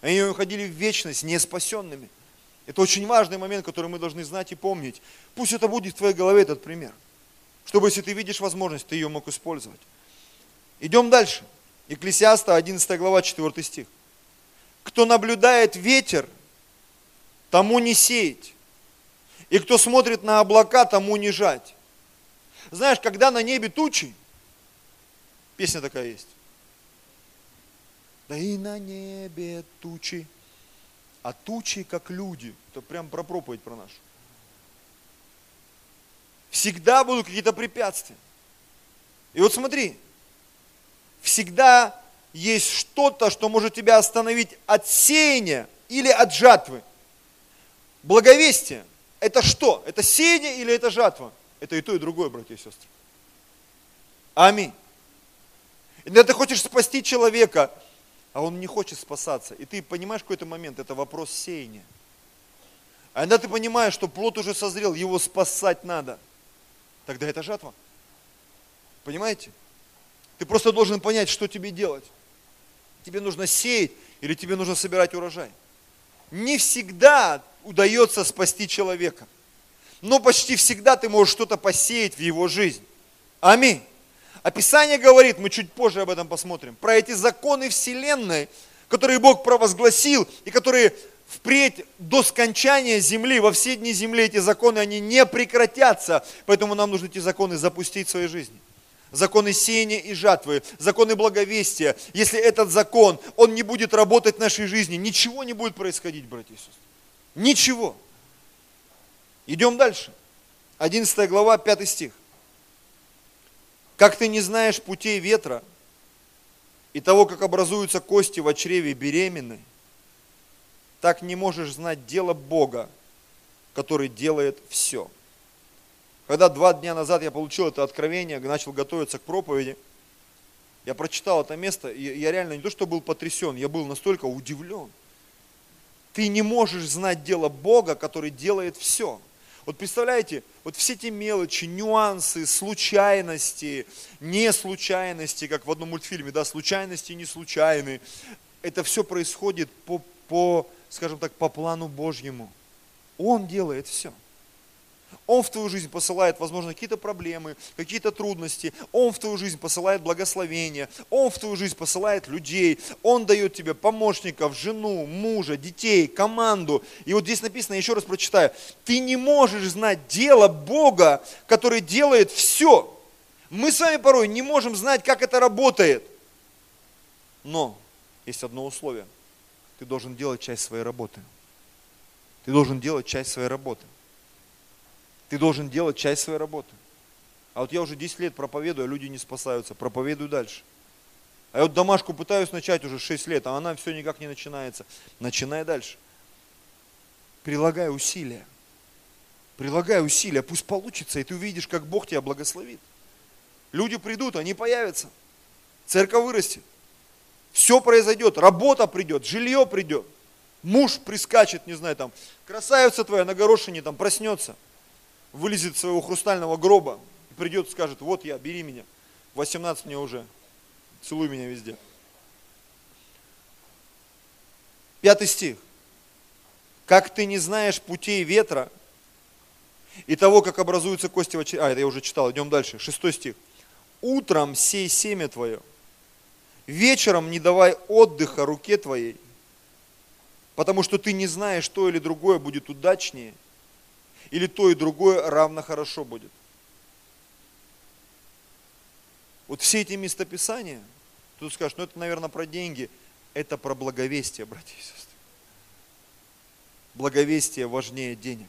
Они уходили в вечность не спасенными. Это очень важный момент, который мы должны знать и помнить. Пусть это будет в твоей голове этот пример. Чтобы, если ты видишь возможность, ты ее мог использовать. Идем дальше. Екклесиаста, 11 глава, 4 стих. Кто наблюдает ветер, тому не сеять. И кто смотрит на облака, тому не жать. Знаешь, когда на небе тучи, песня такая есть. Да и на небе тучи, а тучи как люди. Это прям про проповедь про нашу. Всегда будут какие-то препятствия. И вот смотри, всегда есть что-то, что может тебя остановить от сеяния или от жатвы. Благовестие – это что? Это сеяние или это жатва? Это и то, и другое, братья и сестры. Аминь. Иногда ты хочешь спасти человека, а он не хочет спасаться. И ты понимаешь какой-то момент, это вопрос сеяния. А иногда ты понимаешь, что плод уже созрел, его спасать надо. Тогда это жатва. Понимаете? Ты просто должен понять, что тебе делать. Тебе нужно сеять или тебе нужно собирать урожай. Не всегда удается спасти человека но почти всегда ты можешь что-то посеять в его жизнь. Аминь. Описание говорит, мы чуть позже об этом посмотрим, про эти законы Вселенной, которые Бог провозгласил и которые впредь до скончания земли, во все дни земли эти законы, они не прекратятся. Поэтому нам нужно эти законы запустить в своей жизни. Законы сеяния и жатвы, законы благовестия. Если этот закон, он не будет работать в нашей жизни, ничего не будет происходить, братья и сестры. Ничего. Идем дальше. 11 глава, 5 стих. Как ты не знаешь путей ветра и того, как образуются кости в чреве беременной, так не можешь знать дело Бога, который делает все. Когда два дня назад я получил это откровение, начал готовиться к проповеди, я прочитал это место, и я реально не то, что был потрясен, я был настолько удивлен. Ты не можешь знать дело Бога, который делает все. Вот представляете, вот все эти мелочи, нюансы, случайности, не случайности, как в одном мультфильме, да, случайности не случайны. Это все происходит по, по, скажем так, по плану Божьему. Он делает все. Он в твою жизнь посылает, возможно, какие-то проблемы, какие-то трудности. Он в твою жизнь посылает благословение. Он в твою жизнь посылает людей. Он дает тебе помощников, жену, мужа, детей, команду. И вот здесь написано, еще раз прочитаю. Ты не можешь знать дело Бога, который делает все. Мы с вами порой не можем знать, как это работает. Но есть одно условие. Ты должен делать часть своей работы. Ты должен делать часть своей работы. Ты должен делать часть своей работы. А вот я уже 10 лет проповедую, а люди не спасаются. Проповедую дальше. А я вот домашку пытаюсь начать уже 6 лет, а она все никак не начинается. Начинай дальше. Прилагай усилия. Прилагай усилия, пусть получится, и ты увидишь, как Бог тебя благословит. Люди придут, они появятся. Церковь вырастет. Все произойдет, работа придет, жилье придет. Муж прискачет, не знаю, там, красавица твоя на горошине там проснется, вылезет из своего хрустального гроба и придет, скажет, вот я, бери меня, 18 мне уже, целуй меня везде. Пятый стих. Как ты не знаешь путей ветра и того, как образуются кости в очереди. А, это я уже читал, идем дальше. Шестой стих. Утром сей семя твое, вечером не давай отдыха руке твоей, потому что ты не знаешь, то или другое будет удачнее, или то и другое равно хорошо будет. Вот все эти местописания, тут скажешь, ну это, наверное, про деньги, это про благовестие, братья и сестры. Благовестие важнее денег.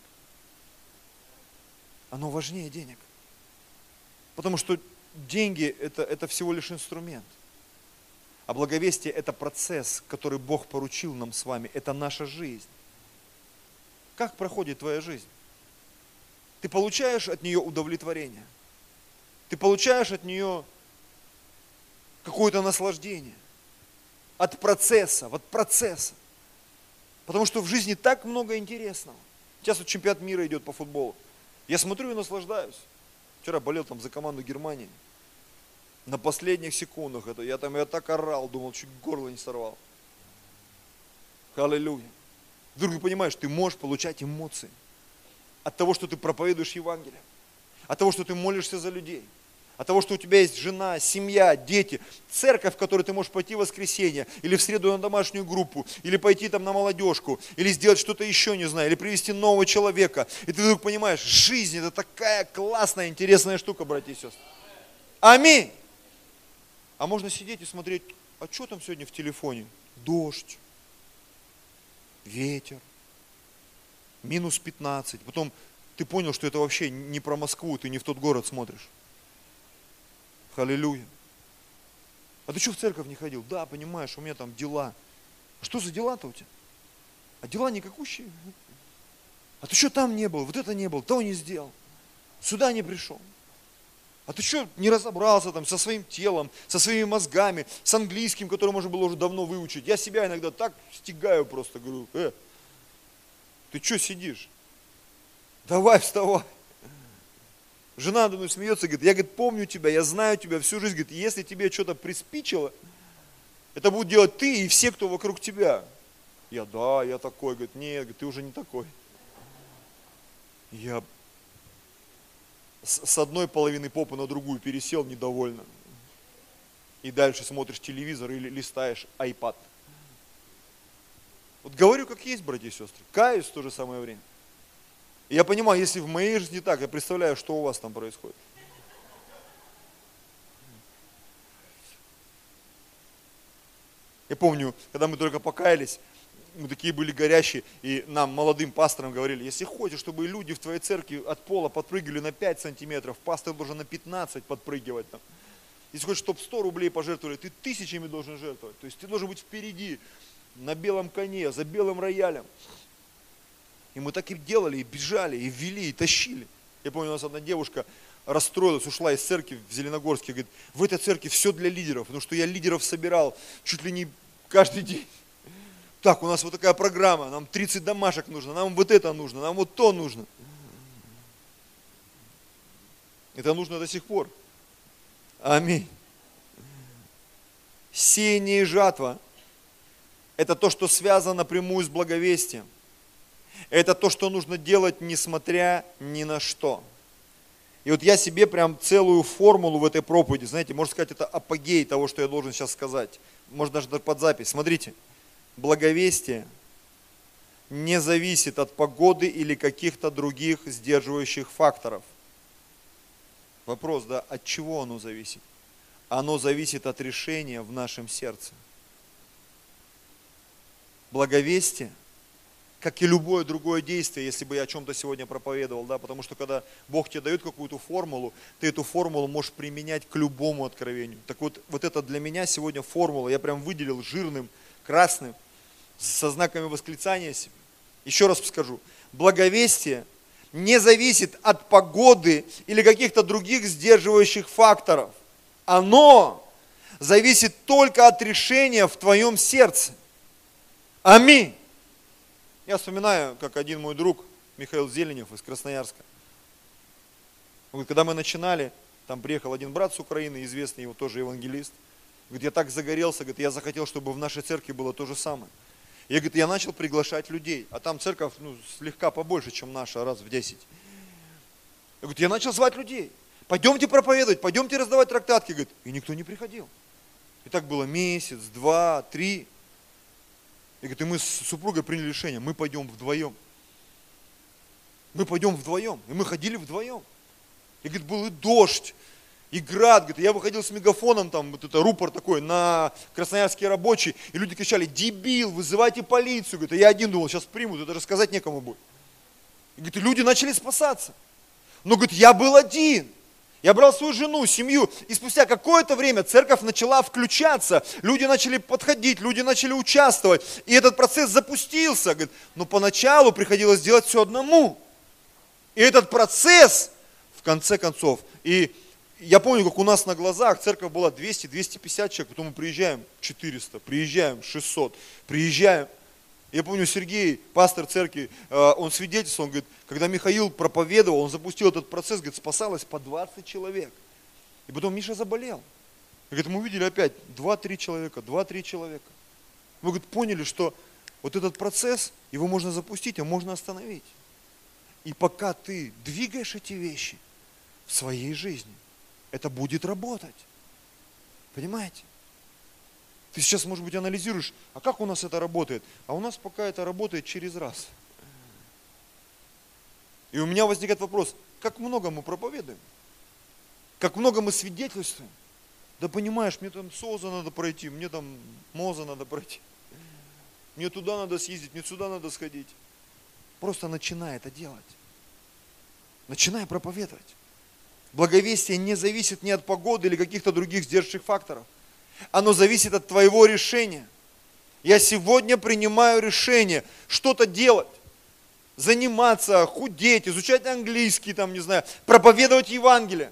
Оно важнее денег. Потому что деньги это, это всего лишь инструмент. А благовестие – это процесс, который Бог поручил нам с вами. Это наша жизнь. Как проходит твоя жизнь? Ты получаешь от нее удовлетворение. Ты получаешь от нее какое-то наслаждение. От процесса, от процесса. Потому что в жизни так много интересного. Сейчас вот чемпионат мира идет по футболу. Я смотрю и наслаждаюсь. Вчера болел там за команду Германии на последних секундах это, я там, я так орал, думал, чуть горло не сорвал. Аллилуйя. Вдруг ты понимаешь, ты можешь получать эмоции от того, что ты проповедуешь Евангелие, от того, что ты молишься за людей, от того, что у тебя есть жена, семья, дети, церковь, в которой ты можешь пойти в воскресенье, или в среду на домашнюю группу, или пойти там на молодежку, или сделать что-то еще, не знаю, или привести нового человека. И ты вдруг понимаешь, жизнь это такая классная, интересная штука, братья и сестры. Аминь. А можно сидеть и смотреть, а что там сегодня в телефоне? Дождь, ветер, минус 15. Потом ты понял, что это вообще не про Москву, ты не в тот город смотришь. Аллилуйя. А ты что в церковь не ходил? Да, понимаешь, у меня там дела. А что за дела-то у тебя? А дела никакущие. А ты что там не был, вот это не был, то не сделал. Сюда не пришел. А ты что не разобрался там со своим телом, со своими мозгами, с английским, который можно было уже давно выучить? Я себя иногда так стигаю просто, говорю, э, ты что сидишь? Давай вставай. Жена надо мной смеется, говорит, я говорит, помню тебя, я знаю тебя всю жизнь, говорит, если тебе что-то приспичило, это будут делать ты и все, кто вокруг тебя. Я, да, я такой, говорит, нет, ты уже не такой. Я с одной половины попы на другую пересел недовольно. И дальше смотришь телевизор или листаешь iPad. Вот говорю, как есть, братья и сестры. Каюсь в то же самое время. И я понимаю, если в моей жизни так, я представляю, что у вас там происходит. Я помню, когда мы только покаялись, мы такие были горящие, и нам, молодым пасторам, говорили, если хочешь, чтобы люди в твоей церкви от пола подпрыгивали на 5 сантиметров, пастор должен на 15 подпрыгивать там. Если хочешь, чтобы 100 рублей пожертвовали, ты тысячами должен жертвовать. То есть ты должен быть впереди, на белом коне, за белым роялем. И мы так и делали, и бежали, и вели, и тащили. Я помню, у нас одна девушка расстроилась, ушла из церкви в Зеленогорске, говорит, в этой церкви все для лидеров, потому что я лидеров собирал чуть ли не каждый день так, у нас вот такая программа, нам 30 домашек нужно, нам вот это нужно, нам вот то нужно. Это нужно до сих пор. Аминь. Сеяние и жатва – это то, что связано напрямую с благовестием. Это то, что нужно делать, несмотря ни на что. И вот я себе прям целую формулу в этой проповеди, знаете, можно сказать, это апогей того, что я должен сейчас сказать. Можно даже под запись. Смотрите – благовестие не зависит от погоды или каких-то других сдерживающих факторов. Вопрос, да, от чего оно зависит? Оно зависит от решения в нашем сердце. Благовестие, как и любое другое действие, если бы я о чем-то сегодня проповедовал, да, потому что когда Бог тебе дает какую-то формулу, ты эту формулу можешь применять к любому откровению. Так вот, вот это для меня сегодня формула, я прям выделил жирным, красным, со знаками восклицания себе. Еще раз скажу, благовестие не зависит от погоды или каких-то других сдерживающих факторов. Оно зависит только от решения в твоем сердце. Аминь. Я вспоминаю, как один мой друг, Михаил Зеленев из Красноярска, говорит, когда мы начинали, там приехал один брат с Украины, известный его тоже евангелист, говорит, я так загорелся, говорит, я захотел, чтобы в нашей церкви было то же самое. Я, говорит, я начал приглашать людей, а там церковь ну, слегка побольше, чем наша, раз в десять. Я, говорит, я начал звать людей, пойдемте проповедовать, пойдемте раздавать трактатки, говорит, и никто не приходил. И так было месяц, два, три. И говорит, и мы с супругой приняли решение, мы пойдем вдвоем. Мы пойдем вдвоем. И мы ходили вдвоем. И говорит, был и дождь, и град. Говорит, я выходил с мегафоном, там вот это рупор такой, на красноярские рабочие, и люди кричали, дебил, вызывайте полицию. Говорит, а я один думал, сейчас примут, это рассказать некому будет. И говорит, люди начали спасаться. Но, говорит, я был один. Я брал свою жену, семью, и спустя какое-то время церковь начала включаться, люди начали подходить, люди начали участвовать, и этот процесс запустился. Говорит, но поначалу приходилось делать все одному. И этот процесс, в конце концов, и я помню, как у нас на глазах церковь была 200-250 человек, потом мы приезжаем 400, приезжаем 600, приезжаем я помню, Сергей, пастор церкви, э, он свидетельствовал, он говорит, когда Михаил проповедовал, он запустил этот процесс, говорит, спасалось по 20 человек. И потом Миша заболел. И говорит, мы увидели опять 2-3 человека, 2-3 человека. Мы говорит, поняли, что вот этот процесс, его можно запустить, а можно остановить. И пока ты двигаешь эти вещи в своей жизни, это будет работать. Понимаете? Ты сейчас, может быть, анализируешь, а как у нас это работает? А у нас пока это работает через раз. И у меня возникает вопрос, как много мы проповедуем? Как много мы свидетельствуем? Да понимаешь, мне там СОЗа надо пройти, мне там МОЗа надо пройти. Мне туда надо съездить, мне сюда надо сходить. Просто начинай это делать. Начинай проповедовать. Благовестие не зависит ни от погоды или каких-то других сдерживающих факторов – оно зависит от твоего решения. Я сегодня принимаю решение что-то делать, заниматься, худеть, изучать английский, там, не знаю, проповедовать Евангелие.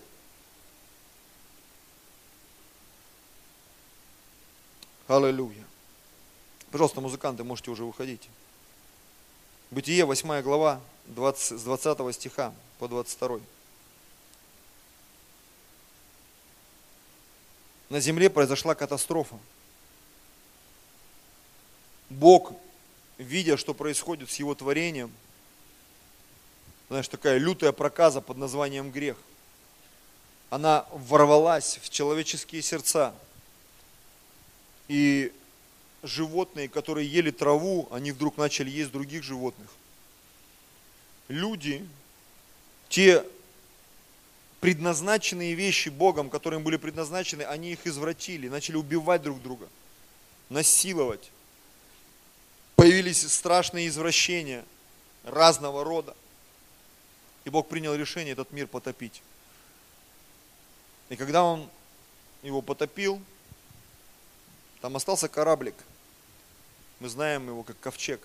Аллилуйя. Пожалуйста, музыканты, можете уже выходить. Бытие, 8 глава, 20, с 20 стиха по 22. На земле произошла катастрофа. Бог, видя, что происходит с его творением, знаешь, такая лютая проказа под названием грех, она ворвалась в человеческие сердца. И животные, которые ели траву, они вдруг начали есть других животных. Люди, те предназначенные вещи Богом, которые им были предназначены, они их извратили, начали убивать друг друга, насиловать. Появились страшные извращения разного рода. И Бог принял решение этот мир потопить. И когда Он его потопил, там остался кораблик. Мы знаем его как ковчег.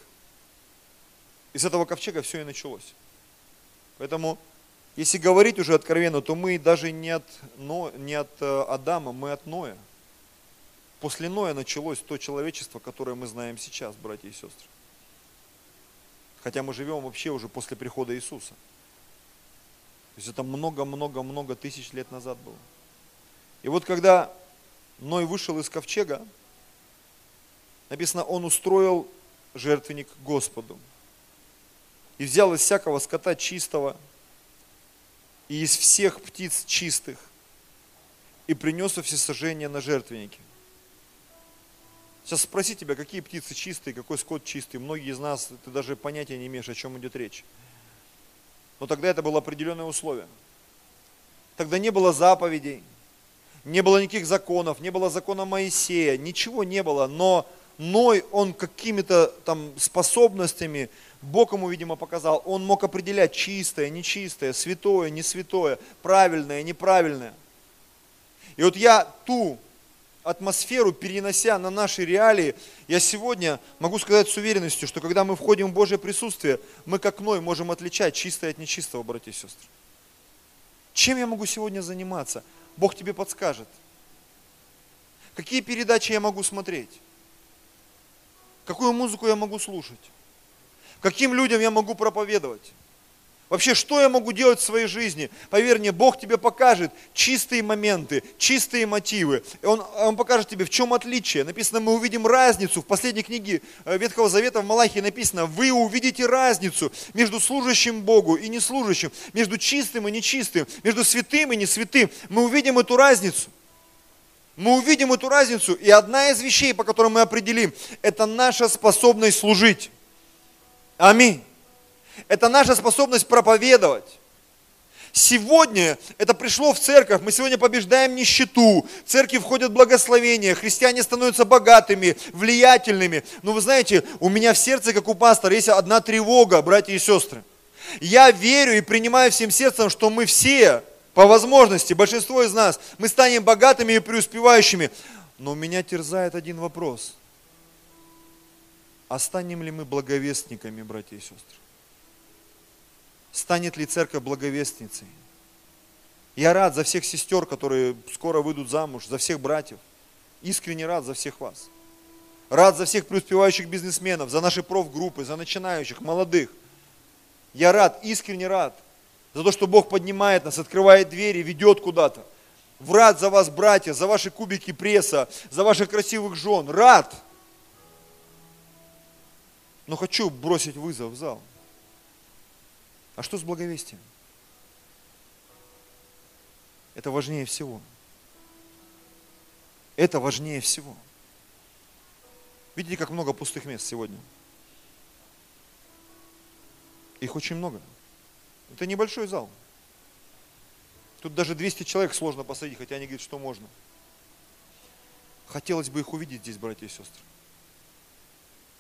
И с этого ковчега все и началось. Поэтому если говорить уже откровенно, то мы даже не от, но, не от э, Адама, мы от Ноя. После Ноя началось то человечество, которое мы знаем сейчас, братья и сестры. Хотя мы живем вообще уже после прихода Иисуса. То есть это много-много-много тысяч лет назад было. И вот когда Ной вышел из ковчега, написано, он устроил жертвенник Господу. И взял из всякого скота чистого, и из всех птиц чистых, и принес все сожжения на жертвенники. Сейчас спроси тебя, какие птицы чистые, какой скот чистый. Многие из нас, ты даже понятия не имеешь, о чем идет речь. Но тогда это было определенное условие. Тогда не было заповедей, не было никаких законов, не было закона Моисея, ничего не было. Но Ной, он какими-то там способностями Бог ему, видимо, показал, он мог определять чистое, нечистое, святое, не святое, правильное, неправильное. И вот я ту атмосферу, перенося на наши реалии, я сегодня могу сказать с уверенностью, что когда мы входим в Божье присутствие, мы как Ной можем отличать чистое от нечистого, братья и сестры. Чем я могу сегодня заниматься? Бог тебе подскажет. Какие передачи я могу смотреть? Какую музыку я могу слушать? Каким людям я могу проповедовать? Вообще, что я могу делать в своей жизни? Поверь мне, Бог тебе покажет чистые моменты, чистые мотивы. Он, он покажет тебе, в чем отличие. Написано, мы увидим разницу. В последней книге э, Ветхого Завета в Малахии написано, вы увидите разницу между служащим Богу и неслужащим, между чистым и нечистым, между святым и несвятым. Мы увидим эту разницу. Мы увидим эту разницу, и одна из вещей, по которым мы определим, это наша способность служить. Аминь. Это наша способность проповедовать. Сегодня это пришло в церковь, мы сегодня побеждаем нищету, в церкви входят благословения, христиане становятся богатыми, влиятельными. Но вы знаете, у меня в сердце, как у пастора, есть одна тревога, братья и сестры. Я верю и принимаю всем сердцем, что мы все, по возможности, большинство из нас, мы станем богатыми и преуспевающими. Но меня терзает один вопрос. А станем ли мы благовестниками, братья и сестры? станет ли церковь благовестницей. Я рад за всех сестер, которые скоро выйдут замуж, за всех братьев. Искренне рад за всех вас. Рад за всех преуспевающих бизнесменов, за наши профгруппы, за начинающих, молодых. Я рад, искренне рад за то, что Бог поднимает нас, открывает двери, ведет куда-то. Рад за вас, братья, за ваши кубики пресса, за ваших красивых жен. Рад. Но хочу бросить вызов в зал. А что с благовестием? Это важнее всего. Это важнее всего. Видите, как много пустых мест сегодня? Их очень много. Это небольшой зал. Тут даже 200 человек сложно посадить, хотя они говорят, что можно. Хотелось бы их увидеть здесь, братья и сестры.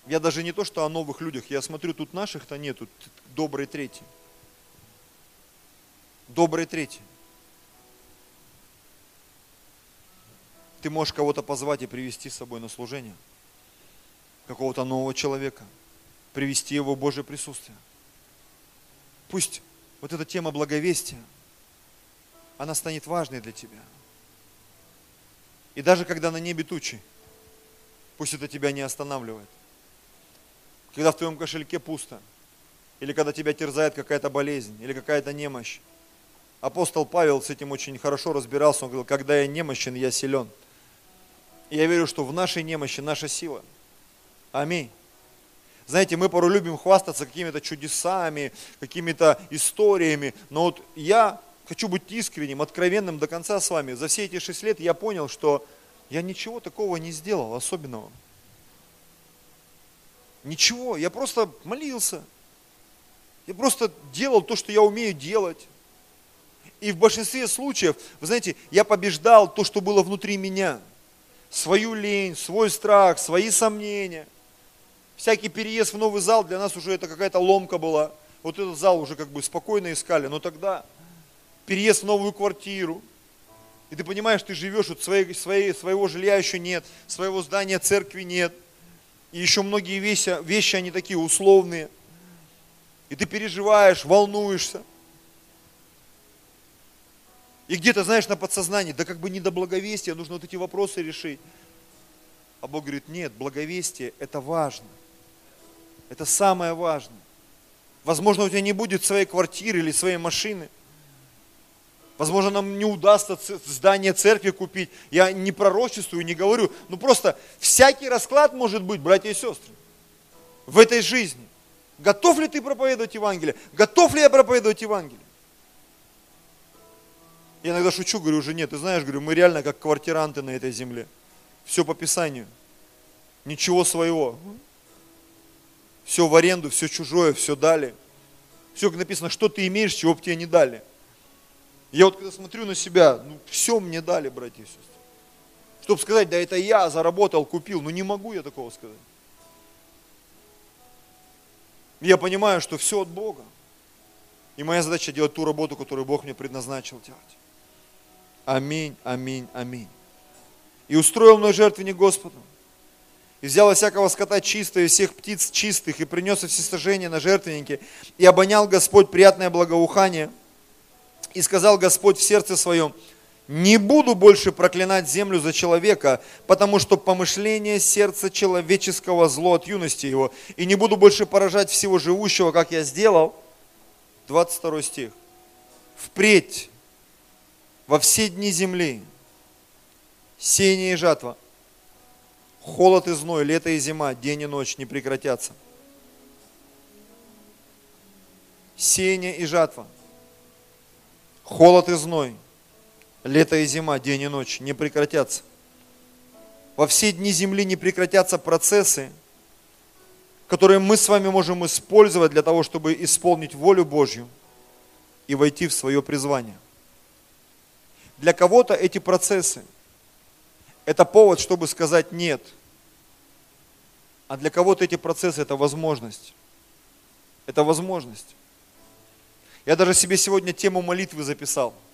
Я даже не то, что о новых людях, я смотрю, тут наших-то нету, добрый третий добрый третий. Ты можешь кого-то позвать и привести с собой на служение. Какого-то нового человека. Привести его в Божье присутствие. Пусть вот эта тема благовестия, она станет важной для тебя. И даже когда на небе тучи, пусть это тебя не останавливает. Когда в твоем кошельке пусто, или когда тебя терзает какая-то болезнь, или какая-то немощь, Апостол Павел с этим очень хорошо разбирался. Он говорил, когда я немощен, я силен. И я верю, что в нашей немощи наша сила. Аминь. Знаете, мы порой любим хвастаться какими-то чудесами, какими-то историями, но вот я хочу быть искренним, откровенным до конца с вами. За все эти шесть лет я понял, что я ничего такого не сделал особенного. Ничего, я просто молился. Я просто делал то, что я умею делать. И в большинстве случаев, вы знаете, я побеждал то, что было внутри меня. Свою лень, свой страх, свои сомнения. Всякий переезд в новый зал для нас уже это какая-то ломка была. Вот этот зал уже как бы спокойно искали, но тогда переезд в новую квартиру, и ты понимаешь, ты живешь, вот своей, своей, своего жилья еще нет, своего здания церкви нет. И еще многие вещи, вещи, они такие условные. И ты переживаешь, волнуешься. И где-то, знаешь, на подсознании, да как бы не до благовестия, нужно вот эти вопросы решить. А Бог говорит, нет, благовестие – это важно. Это самое важное. Возможно, у тебя не будет своей квартиры или своей машины. Возможно, нам не удастся здание церкви купить. Я не пророчествую, не говорю. Ну просто всякий расклад может быть, братья и сестры, в этой жизни. Готов ли ты проповедовать Евангелие? Готов ли я проповедовать Евангелие? Я иногда шучу, говорю, уже нет, ты знаешь, говорю, мы реально как квартиранты на этой земле. Все по Писанию. Ничего своего. Все в аренду, все чужое, все дали. Все, как написано, что ты имеешь, чего бы тебе не дали. Я вот когда смотрю на себя, ну все мне дали, братья и сестры. Чтобы сказать, да это я заработал, купил, ну не могу я такого сказать. Я понимаю, что все от Бога. И моя задача делать ту работу, которую Бог мне предназначил делать. Аминь, аминь, аминь. И устроил мной жертвенник Господу. И взял из всякого скота чистое, из всех птиц чистых, и принес все сожжения на жертвеннике. И обонял Господь приятное благоухание. И сказал Господь в сердце своем, Не буду больше проклинать землю за человека, потому что помышление сердца человеческого зло от юности его. И не буду больше поражать всего живущего, как я сделал. 22 стих. Впредь во все дни земли сеяние и жатва, холод и зной, лето и зима, день и ночь не прекратятся. Сеяние и жатва, холод и зной, лето и зима, день и ночь не прекратятся. Во все дни земли не прекратятся процессы, которые мы с вами можем использовать для того, чтобы исполнить волю Божью и войти в свое призвание. Для кого-то эти процессы – это повод, чтобы сказать «нет», а для кого-то эти процессы – это возможность. Это возможность. Я даже себе сегодня тему молитвы записал –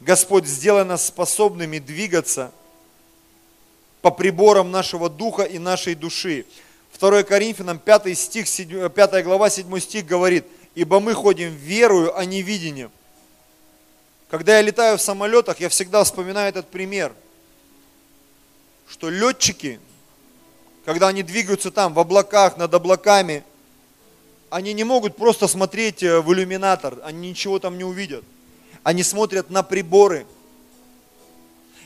Господь, сделай нас способными двигаться по приборам нашего духа и нашей души. 2 Коринфянам 5, стих, 7, 5 глава 7 стих говорит, «Ибо мы ходим верою, а не видением». Когда я летаю в самолетах, я всегда вспоминаю этот пример, что летчики, когда они двигаются там, в облаках, над облаками, они не могут просто смотреть э, в иллюминатор, они ничего там не увидят – они смотрят на приборы.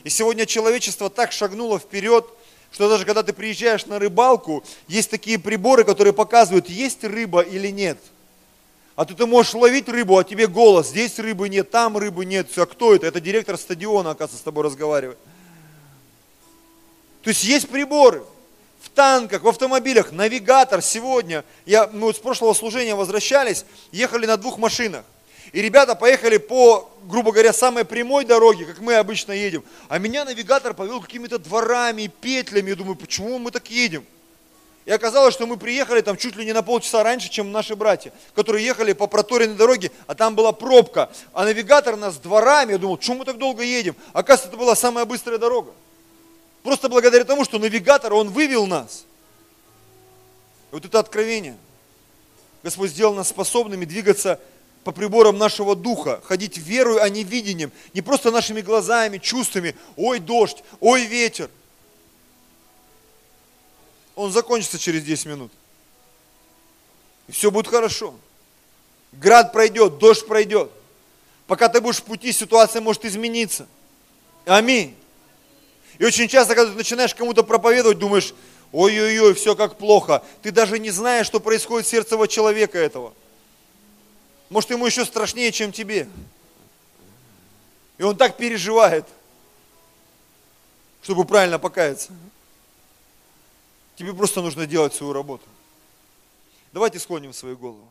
И сегодня человечество так шагнуло вперед, что даже когда ты приезжаешь на рыбалку, есть такие приборы, которые показывают, есть рыба или нет. А то ты можешь ловить рыбу, а тебе голос, здесь рыбы нет, там рыбы нет. Все, а кто это? Это директор стадиона, оказывается, с тобой разговаривает. То есть есть приборы в танках, в автомобилях, навигатор сегодня. Я, мы вот с прошлого служения возвращались, ехали на двух машинах. И ребята поехали по, грубо говоря, самой прямой дороге, как мы обычно едем. А меня навигатор повел какими-то дворами, петлями. Я думаю, почему мы так едем? И оказалось, что мы приехали там чуть ли не на полчаса раньше, чем наши братья, которые ехали по проторенной дороге, а там была пробка. А навигатор нас дворами, я думал, почему мы так долго едем? Оказывается, это была самая быстрая дорога. Просто благодаря тому, что навигатор, он вывел нас. Вот это откровение. Господь сделал нас способными двигаться по приборам нашего духа, ходить верой, а не видением, не просто нашими глазами, чувствами, ой, дождь, ой, ветер. Он закончится через 10 минут. И все будет хорошо. Град пройдет, дождь пройдет. Пока ты будешь в пути, ситуация может измениться. Аминь. И очень часто, когда ты начинаешь кому-то проповедовать, думаешь, ой-ой-ой, все как плохо. Ты даже не знаешь, что происходит в сердце человека этого. Может, ему еще страшнее, чем тебе. И он так переживает, чтобы правильно покаяться. Тебе просто нужно делать свою работу. Давайте склоним свою голову.